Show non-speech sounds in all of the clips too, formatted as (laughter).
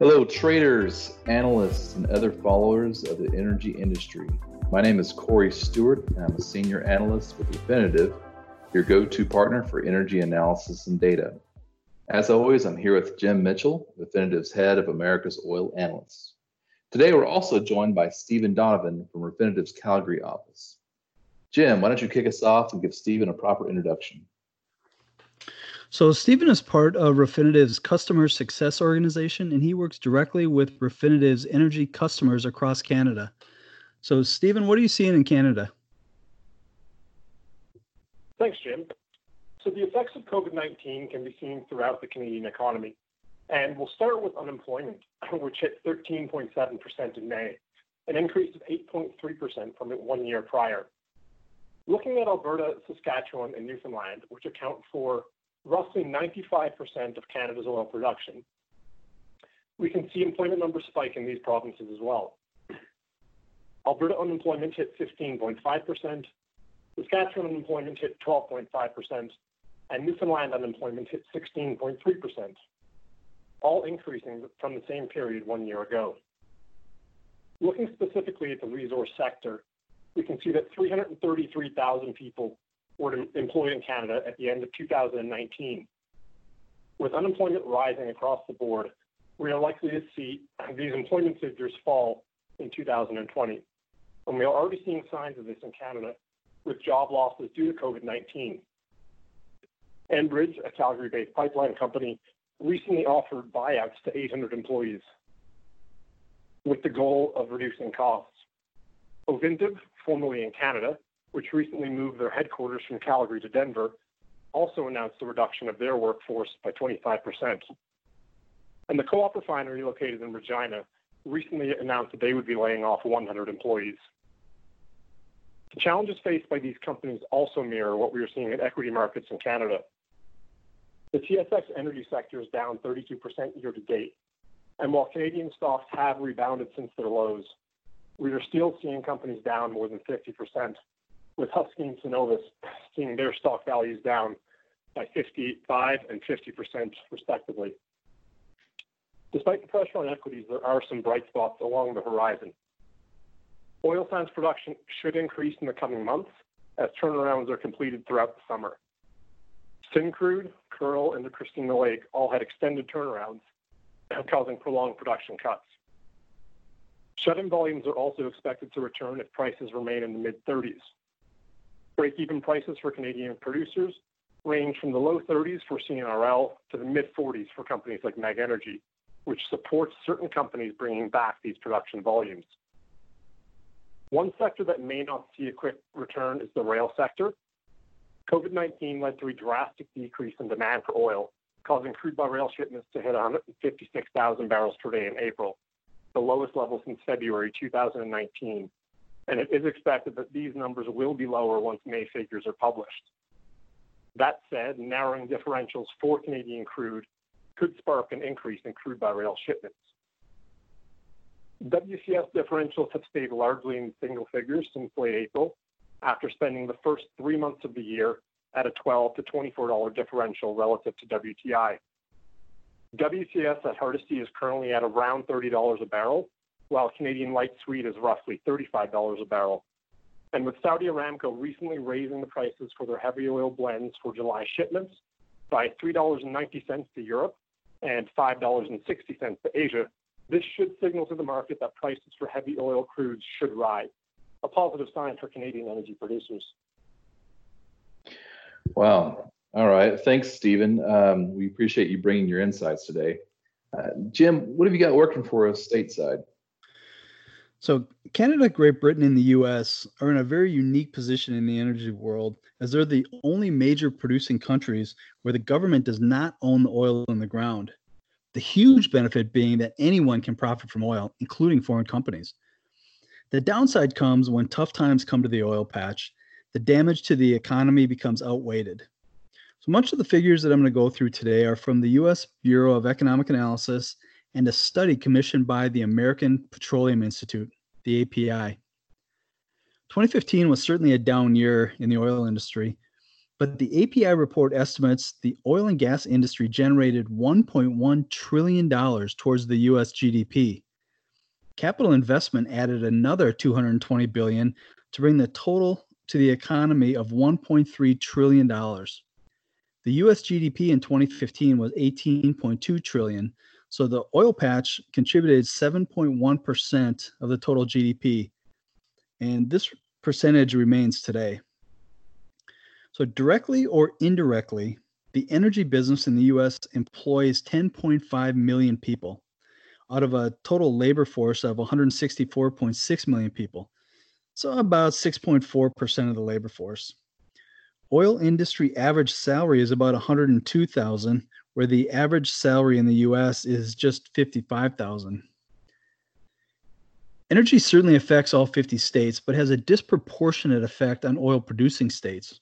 Hello, traders, analysts, and other followers of the energy industry. My name is Corey Stewart, and I'm a senior analyst with Refinitiv, your go to partner for energy analysis and data. As always, I'm here with Jim Mitchell, Refinitiv's head of America's Oil Analysts. Today, we're also joined by Stephen Donovan from Refinitiv's Calgary office. Jim, why don't you kick us off and give Stephen a proper introduction? So Stephen is part of Refinitiv's customer success organization, and he works directly with Refinitiv's energy customers across Canada. So Stephen, what are you seeing in Canada? Thanks, Jim. So the effects of COVID-19 can be seen throughout the Canadian economy. And we'll start with unemployment, (laughs) which hit 13.7% in May, an increase of 8.3% from one year prior. Looking at Alberta, Saskatchewan, and Newfoundland, which account for roughly 95% of Canada's oil production. We can see employment numbers spike in these provinces as well. Alberta unemployment hit 15.5%, Saskatchewan unemployment hit 12.5%, and Newfoundland unemployment hit 16.3%, all increasing from the same period one year ago. Looking specifically at the resource sector, we can see that 333,000 people were employed in Canada at the end of 2019. With unemployment rising across the board, we are likely to see these employment figures fall in 2020. And we are already seeing signs of this Encana with job losses due to COVID-19. Enbridge, a Calgary-based pipeline company, recently offered buyouts to 800 employees with the goal of reducing costs. Ovintiv, formerly in Canada, which recently moved their headquarters from Calgary to Denver, also announced a reduction of their workforce by 25%. And the co-op refinery located in Regina recently announced that they would be laying off 100 employees. The challenges faced by these companies also mirror what we are seeing in equity markets in Canada. The TSX energy sector is down 32% year to date. And while Canadian stocks have rebounded since their lows, we are still seeing companies down more than 50% with Husky and Cenovus seeing their stock values down by 55 and 50% respectively. Despite the pressure on equities, there are some bright spots along the horizon. Oil sands production should increase in the coming months as turnarounds are completed throughout the summer. Syncrude, Kearl, and the Christina Lake all had extended turnarounds, (clears throat) causing prolonged production cuts. Shut-in volumes are also expected to return if prices remain in the mid-30s. Break-even prices for Canadian producers range from the low 30s for CNRL to the mid-40s for companies like MEG Energy, which supports certain companies bringing back these production volumes. One sector that may not see a quick return is the rail sector. COVID-19 led to a drastic decrease in demand for oil, causing crude by rail shipments to hit 156,000 barrels per day in April, the lowest level since February 2019 and it is expected that these numbers will be lower once May figures are published. That said, narrowing differentials for Canadian crude could spark an increase in crude by rail shipments. WCS differentials have stayed largely in single figures since late April, after spending the first three months of the year at a 12 to $24 differential relative to WTI. WCS at Hardisty is currently at around $30 a barrel, while Canadian light sweet is roughly $35 a barrel. And with Saudi Aramco recently raising the prices for their heavy oil blends for July shipments by $3.90 to Europe and $5.60 to Asia, this should signal to the market that prices for heavy oil crudes should rise, a positive sign for Canadian energy producers. Wow. All right. Thanks, Stephen. Um, we appreciate you bringing your insights today. Uh, Jim, what have you got working for us stateside? So, Canada, Great Britain, and the US are in a very unique position in the energy world as they're the only major producing countries where the government does not own the oil in the ground. The huge benefit being that anyone can profit from oil, including foreign companies. The downside comes when tough times come to the oil patch. The damage to the economy becomes outweighed. So much of the figures that I'm going to go through today are from the US Bureau of Economic Analysis and a study commissioned by the American Petroleum Institute, the API. 2015 was certainly a down year in the oil industry. But the API report estimates the oil and gas industry generated $1.1 trillion towards the US GDP. Capital investment added another 220 billion to bring the total to the economy of 1.3 trillion dollars. The US GDP in 2015 was 18.2 trillion, so the oil patch contributed 7.1% of the total GDP. And this percentage remains today. So, directly or indirectly, the energy business in the US employs 10.5 million people out of a total labor force of 164.6 million people. So, about 6.4% of the labor force. Oil industry average salary is about 102,000, where the average salary in the US is just 55,000. Energy certainly affects all 50 states, but has a disproportionate effect on oil producing states.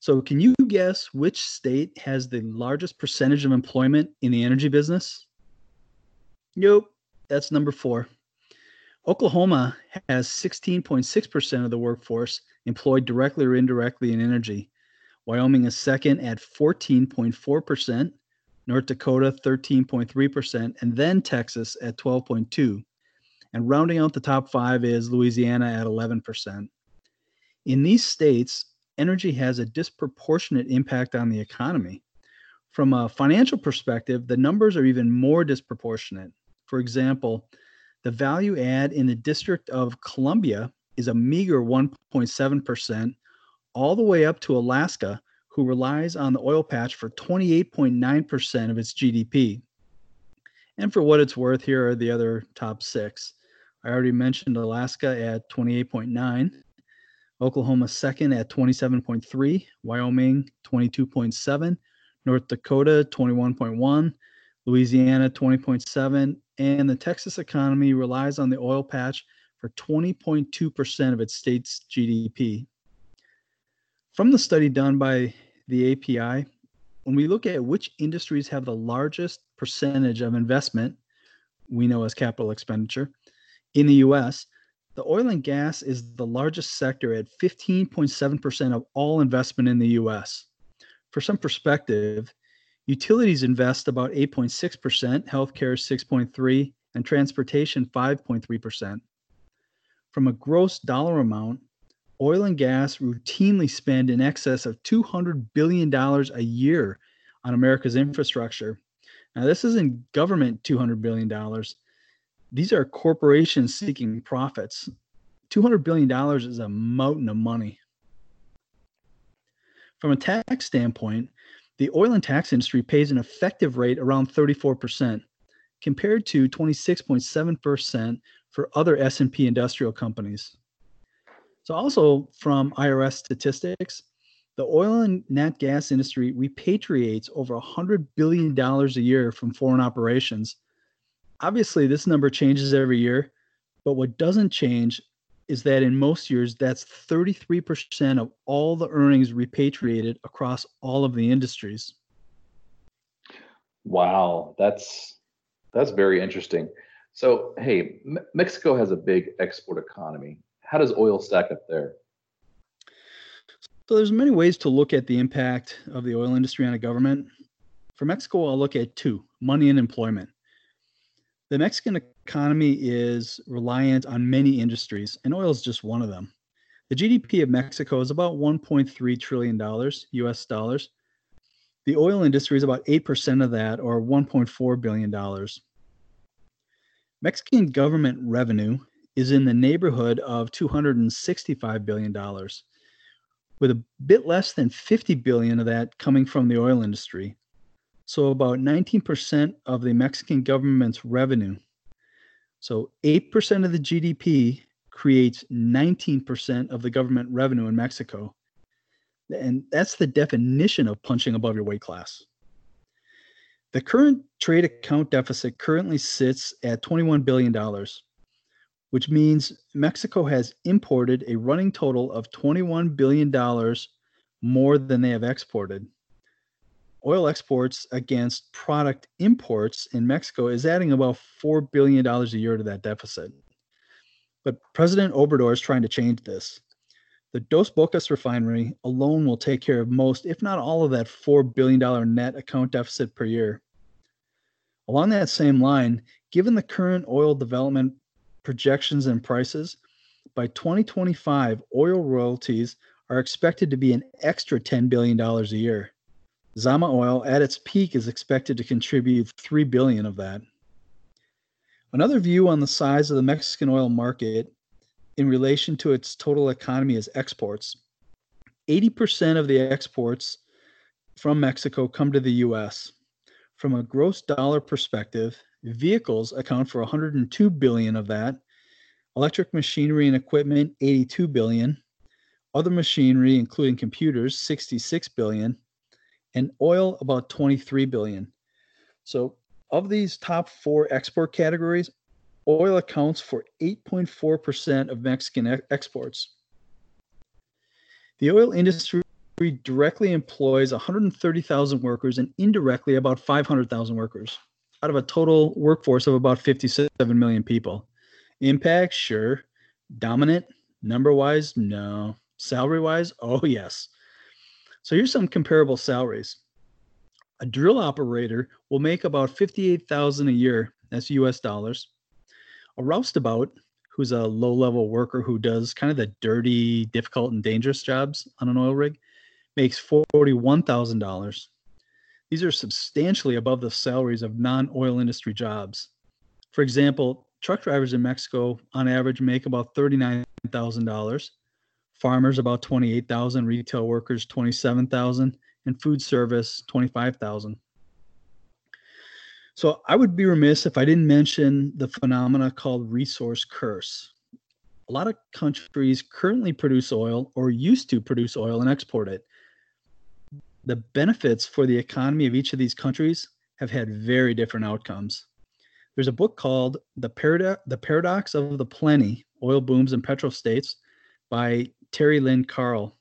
So, can you guess which state has the largest percentage of employment in the energy business? Nope, that's number four. Oklahoma has 16.6% of the workforce employed directly or indirectly in energy. Wyoming is second at 14.4%, North Dakota 13.3%, and then Texas at 12.2. And rounding out the top 5 is Louisiana at 11%. In these states, energy has a disproportionate impact on the economy. From a financial perspective, the numbers are even more disproportionate. For example, the value add in the District of Columbia is a meager 1.7%, all the way up to Alaska, who relies on the oil patch for 28.9% of its GDP. And for what it's worth, here are the other top six. I already mentioned Alaska at 28.9, Oklahoma second at 27.3, Wyoming 22.7, North Dakota 21.1, Louisiana 20.7, and the Texas economy relies on the oil patch for 20.2% of its state's GDP. From the study done by the API, when we look at which industries have the largest percentage of investment, we know as capital expenditure, in the US, the oil and gas is the largest sector at 15.7% of all investment in the US. For some perspective, utilities invest about 8.6%, healthcare 6.3, and transportation 5.3%. From a gross dollar amount, oil and gas routinely spend in excess of $200 billion a year on America's infrastructure. Now, this isn't government $200 billion. These are corporations seeking profits. $200 billion is a mountain of money. From a tax standpoint, the oil and tax industry pays an effective rate around 34% compared to 26.7% for other S&P industrial companies. So also from IRS statistics, the oil and nat gas industry repatriates over $100 billion a year from foreign operations. Obviously, this number changes every year, but what doesn't change is that in most years, that's 33% of all the earnings repatriated across all of the industries. Wow, that's that's very interesting. So, hey, M- Mexico has a big export economy. How does oil stack up there? So there's many ways to look at the impact of the oil industry on a government. For Mexico, I'll look at two, money and employment. The Mexican economy is reliant on many industries, and oil is just one of them. The GDP of Mexico is about 1.3 trillion dollars US dollars. The oil industry is about 8% of that or 1.4 billion dollars. Mexican government revenue is in the neighborhood of 265 billion dollars with a bit less than 50 billion of that coming from the oil industry. So about 19% of the Mexican government's revenue so 8% of the GDP creates 19% of the government revenue in Mexico. And that's the definition of punching above your weight class. The current trade account deficit currently sits at $21 billion, which means Mexico has imported a running total of $21 billion more than they have exported oil exports against product imports in Mexico is adding about $4 billion a year to that deficit. But President Obrador is trying to change this. The Dos Bocas refinery alone will take care of most, if not all, of that $4 billion net account deficit per year. Along that same line, given the current oil development projections and prices, by 2025, oil royalties are expected to be an extra $10 billion a year. Zama Oil at its peak is expected to contribute 3 billion of that. Another view on the size of the Mexican oil market in relation to its total economy is exports. 80% of the exports from Mexico come to the US. From a gross dollar perspective, vehicles account for 102 billion of that, electric machinery and equipment 82 billion, other machinery including computers 66 billion, and oil about 23 billion. So, of these top 4 export categories, oil accounts for 8.4% of Mexican exports. The oil industry directly employs 130,000 workers and indirectly about 500,000 workers out of a total workforce of about 57 million people. Impact, sure. Dominant, number wise, no. Salary wise, oh yes. So here's some comparable salaries. A drill operator will make about 58,000 a year, that's US dollars. A roustabout, who's a low-level worker who does kind of the dirty, difficult and dangerous jobs on an oil rig, makes $41,000. These are substantially above the salaries of non-oil industry jobs. For example, truck drivers in Mexico on average make about $39,000 farmers about 28,000, retail workers 27,000, and food service 25,000. So I would be remiss if I didn't mention the phenomena called resource curse. A lot of countries currently produce oil or used to produce oil and export it. The benefits for the economy of each of these countries have had very different outcomes. There's a book called The, Parad- the Paradox of the Plenty Oil Booms and Petrostates by Terry Lynn Karl.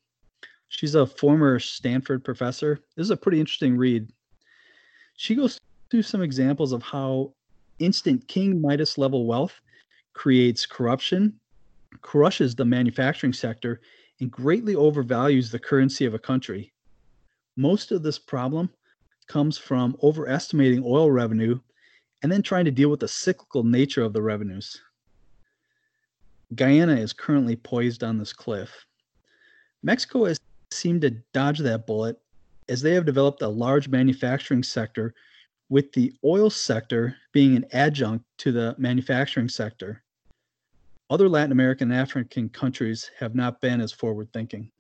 She's a former Stanford professor. This is a pretty interesting read. She goes through some examples of how instant King Midas level wealth creates corruption, crushes the manufacturing sector, and greatly overvalues the currency of a country. Most of this problem comes from overestimating oil revenue and then trying to deal with the cyclical nature of the revenues. Guyana is currently poised on this cliff. Mexico has seemed to dodge that bullet as they have developed a large manufacturing sector, with the oil sector being an adjunct to the manufacturing sector. Other Latin American and African countries have not been as forward thinking.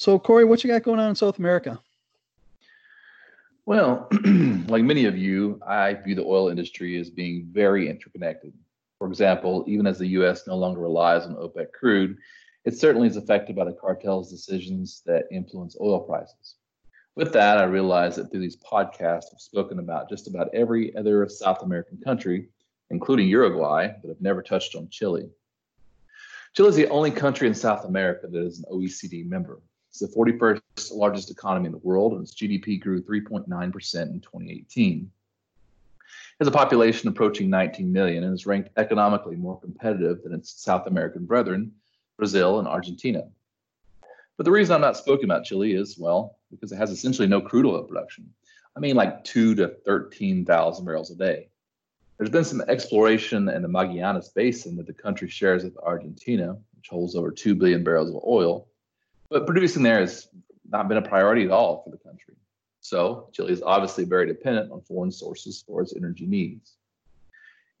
So, Corey, what you got going on in South America? Well, (clears throat) like many of you, I view the oil industry as being very interconnected. For example, even as the U.S. no longer relies on OPEC crude, it certainly is affected by the cartel's decisions that influence oil prices. With that, I realize that through these podcasts, I've spoken about just about every other South American country, including Uruguay, but I've never touched on Chile. Chile is the only country in South America that is an OECD member. It's the 41st largest economy in the world, and its GDP grew 3.9% in 2018. It has a population approaching 19 million and is ranked economically more competitive than its South American brethren, Brazil and Argentina. But the reason I'm not speaking about Chile is, well, because it has essentially no crude oil production. I mean, like two to 13,000 barrels a day. There's been some exploration in the Magallanes Basin that the country shares with Argentina, which holds over 2 billion barrels of oil, but producing there has not been a priority at all for the country. So Chile is obviously very dependent on foreign sources for its energy needs.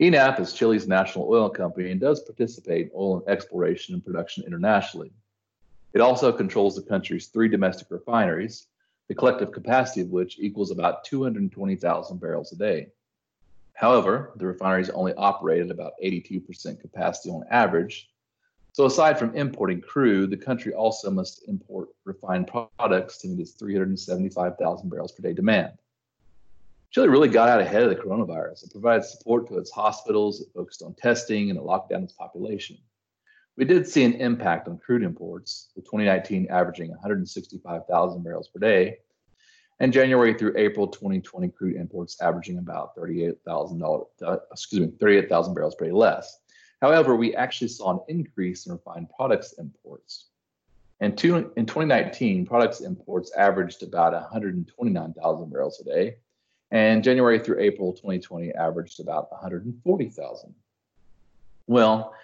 ENAP is Chile's national oil company and does participate in oil exploration and production internationally. It also controls the country's three domestic refineries, the collective capacity of which equals about 220,000 barrels a day. However, the refineries only operate at about 82% capacity on average, so aside from importing crude, the country also must import refined products to meet its 375,000 barrels per day demand. Chile really got out ahead of the coronavirus. It provided support to its hospitals, it focused on testing, and it locked down its population. We did see an impact on crude imports, with 2019 averaging 165,000 barrels per day, and January through April 2020 crude imports averaging about 38,000 uh, excuse me 38,000 barrels per day less. However, we actually saw an increase in refined products imports. And two, in 2019, products imports averaged about 129,000 barrels a day, and January through April 2020 averaged about 140,000. Well,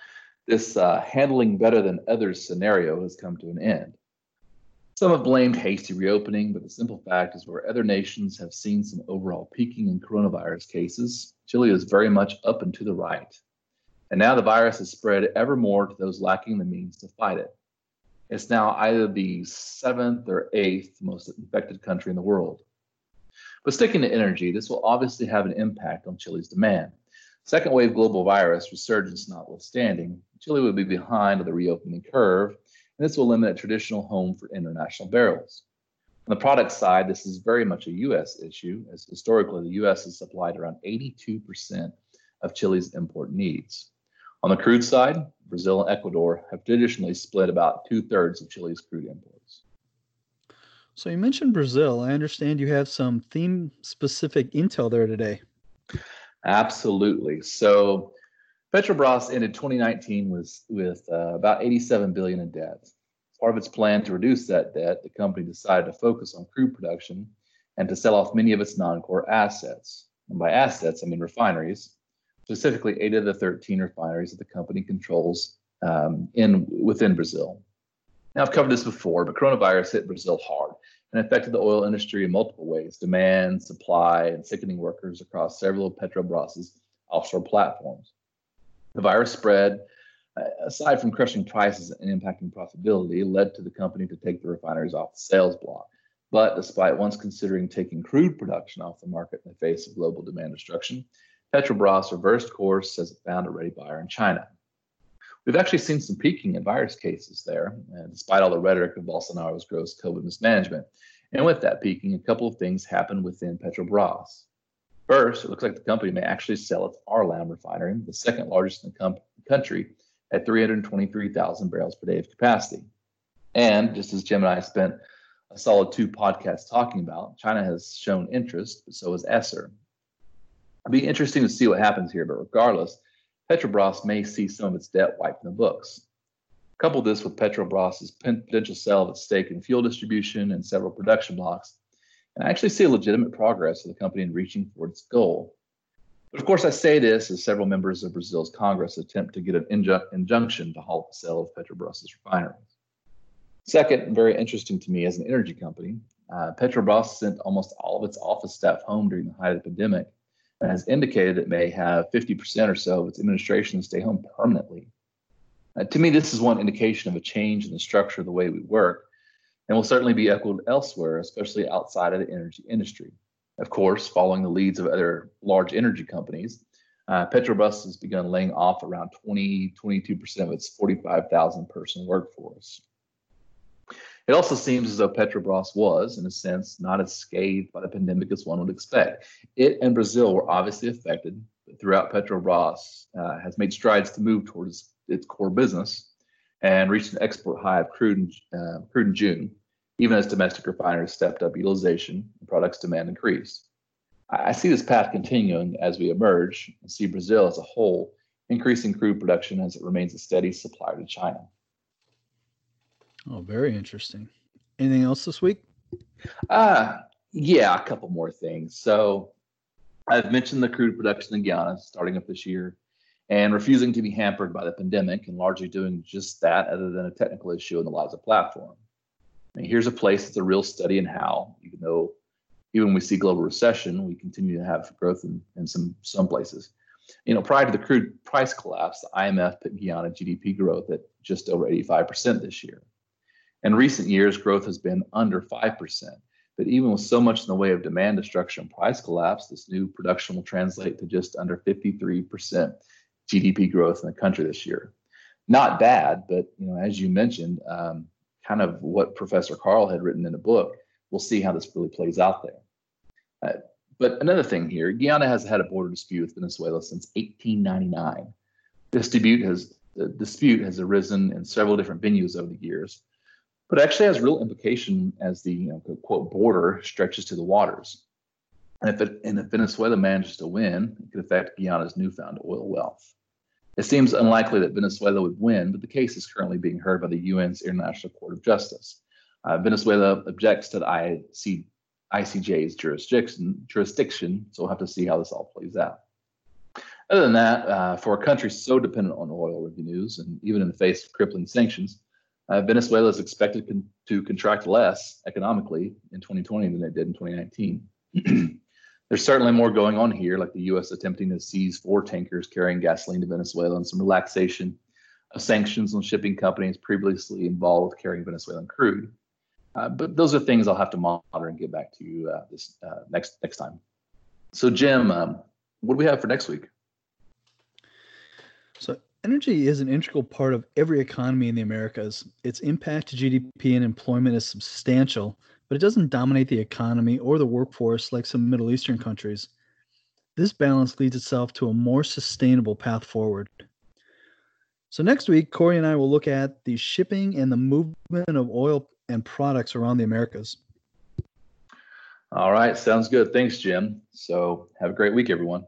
this uh, handling better than others scenario has come to an end. Some have blamed hasty reopening, but the simple fact is where other nations have seen some overall peaking in coronavirus cases, Chile is very much up and to the right. And now the virus has spread ever more to those lacking the means to fight it. It's now either the seventh or eighth most infected country in the world. But sticking to energy, this will obviously have an impact on Chile's demand. Second wave global virus resurgence notwithstanding, Chile will be behind on the reopening curve, and this will limit a traditional home for international barrels. On the product side, this is very much a U.S. issue, as historically the U.S. has supplied around 82% of Chile's import needs. On the crude side, Brazil and Ecuador have traditionally split about two thirds of Chile's crude imports. So you mentioned Brazil. I understand you have some theme specific intel there today. Absolutely. So Petrobras ended 2019 with, with uh, about 87 billion in debt. Part of its plan to reduce that debt, the company decided to focus on crude production and to sell off many of its non-core assets. And by assets, I mean refineries, specifically eight of the 13 refineries that the company controls um, in within Brazil. Now, I've covered this before, but coronavirus hit Brazil hard and affected the oil industry in multiple ways demand, supply, and sickening workers across several of Petrobras's offshore platforms. The virus spread, uh, aside from crushing prices and impacting profitability, led to the company to take the refineries off the sales block. But despite once considering taking crude production off the market in the face of global demand destruction, Petrobras reversed course as it found a ready buyer in China. We've actually seen some peaking in virus cases there, despite all the rhetoric of Bolsonaro's gross COVID mismanagement. And with that peaking, a couple of things happened within Petrobras. First, it looks like the company may actually sell its RLAM refinery, the second largest in the com- country, at 323,000 barrels per day of capacity. And just as Jim and I spent a solid two podcasts talking about, China has shown interest, but so has Esser, It'll be interesting to see what happens here, but regardless, Petrobras may see some of its debt wiped in the books. Couple this with Petrobras's potential sale of its stake in fuel distribution and several production blocks, and I actually see a legitimate progress of the company in reaching for its goal. But of course, I say this as several members of Brazil's Congress attempt to get an inju- injunction to halt the sale of Petrobras's refineries. Second, and very interesting to me as an energy company, uh, Petrobras sent almost all of its office staff home during the height of the pandemic has indicated it may have 50% or so of its administration stay home permanently. Uh, to me, this is one indication of a change in the structure of the way we work and will certainly be echoed elsewhere, especially outside of the energy industry. Of course, following the leads of other large energy companies, uh, Petrobras has begun laying off around 20, 22% of its 45,000 person workforce. It also seems as though Petrobras was, in a sense, not as scathed by the pandemic as one would expect. It and Brazil were obviously affected, but throughout Petrobras uh, has made strides to move towards its core business and reached an export high of crude in, uh, crude in June, even as domestic refineries stepped up utilization and products demand increased. I see this path continuing as we emerge and see Brazil as a whole increasing crude production as it remains a steady supplier to China. Oh, very interesting. Anything else this week? Uh, yeah, a couple more things. So I've mentioned the crude production in Guyana starting up this year and refusing to be hampered by the pandemic and largely doing just that other than a technical issue in the Liza platform. I mean, here's a place that's a real study in how, even though even we see global recession, we continue to have growth in, in some some places. You know, prior to the crude price collapse, the IMF put Guyana GDP growth at just over 85% this year. In recent years, growth has been under 5%. But even with so much in the way of demand destruction and price collapse, this new production will translate to just under 53% GDP growth in the country this year. Not bad, but you know, as you mentioned, um, kind of what Professor Karl had written in a book. We'll see how this really plays out there. Uh, but another thing here, Guyana has had a border dispute with Venezuela since 1899. This dispute has the dispute has arisen in several different venues over the years, but it actually has real implication as the you know, quote border stretches to the waters. And if, it, and if Venezuela manages to win, it could affect Guyana's newfound oil wealth. It seems unlikely that Venezuela would win, but the case is currently being heard by the UN's International Court of Justice. Uh, Venezuela objects to the IC, ICJ's jurisdiction, jurisdiction, so we'll have to see how this all plays out. Other than that, uh, for a country so dependent on oil revenues, and even in the face of crippling sanctions, uh, Venezuela is expected con- to contract less economically in 2020 than it did in 2019. (clears throat) There's certainly more going on here, like the U.S. attempting to seize four tankers carrying gasoline to Venezuela and some relaxation of sanctions on shipping companies previously involved with carrying Venezuelan crude. Uh, but those are things I'll have to monitor and get back to you uh, this uh, next next time. So, Jim, um, what do we have for next week? Energy is an integral part of every economy in the Americas. Its impact to GDP and employment is substantial, but it doesn't dominate the economy or the workforce like some Middle Eastern countries. This balance leads itself to a more sustainable path forward. So, next week, Corey and I will look at the shipping and the movement of oil and products around the Americas. All right, sounds good. Thanks, Jim. So, have a great week, everyone.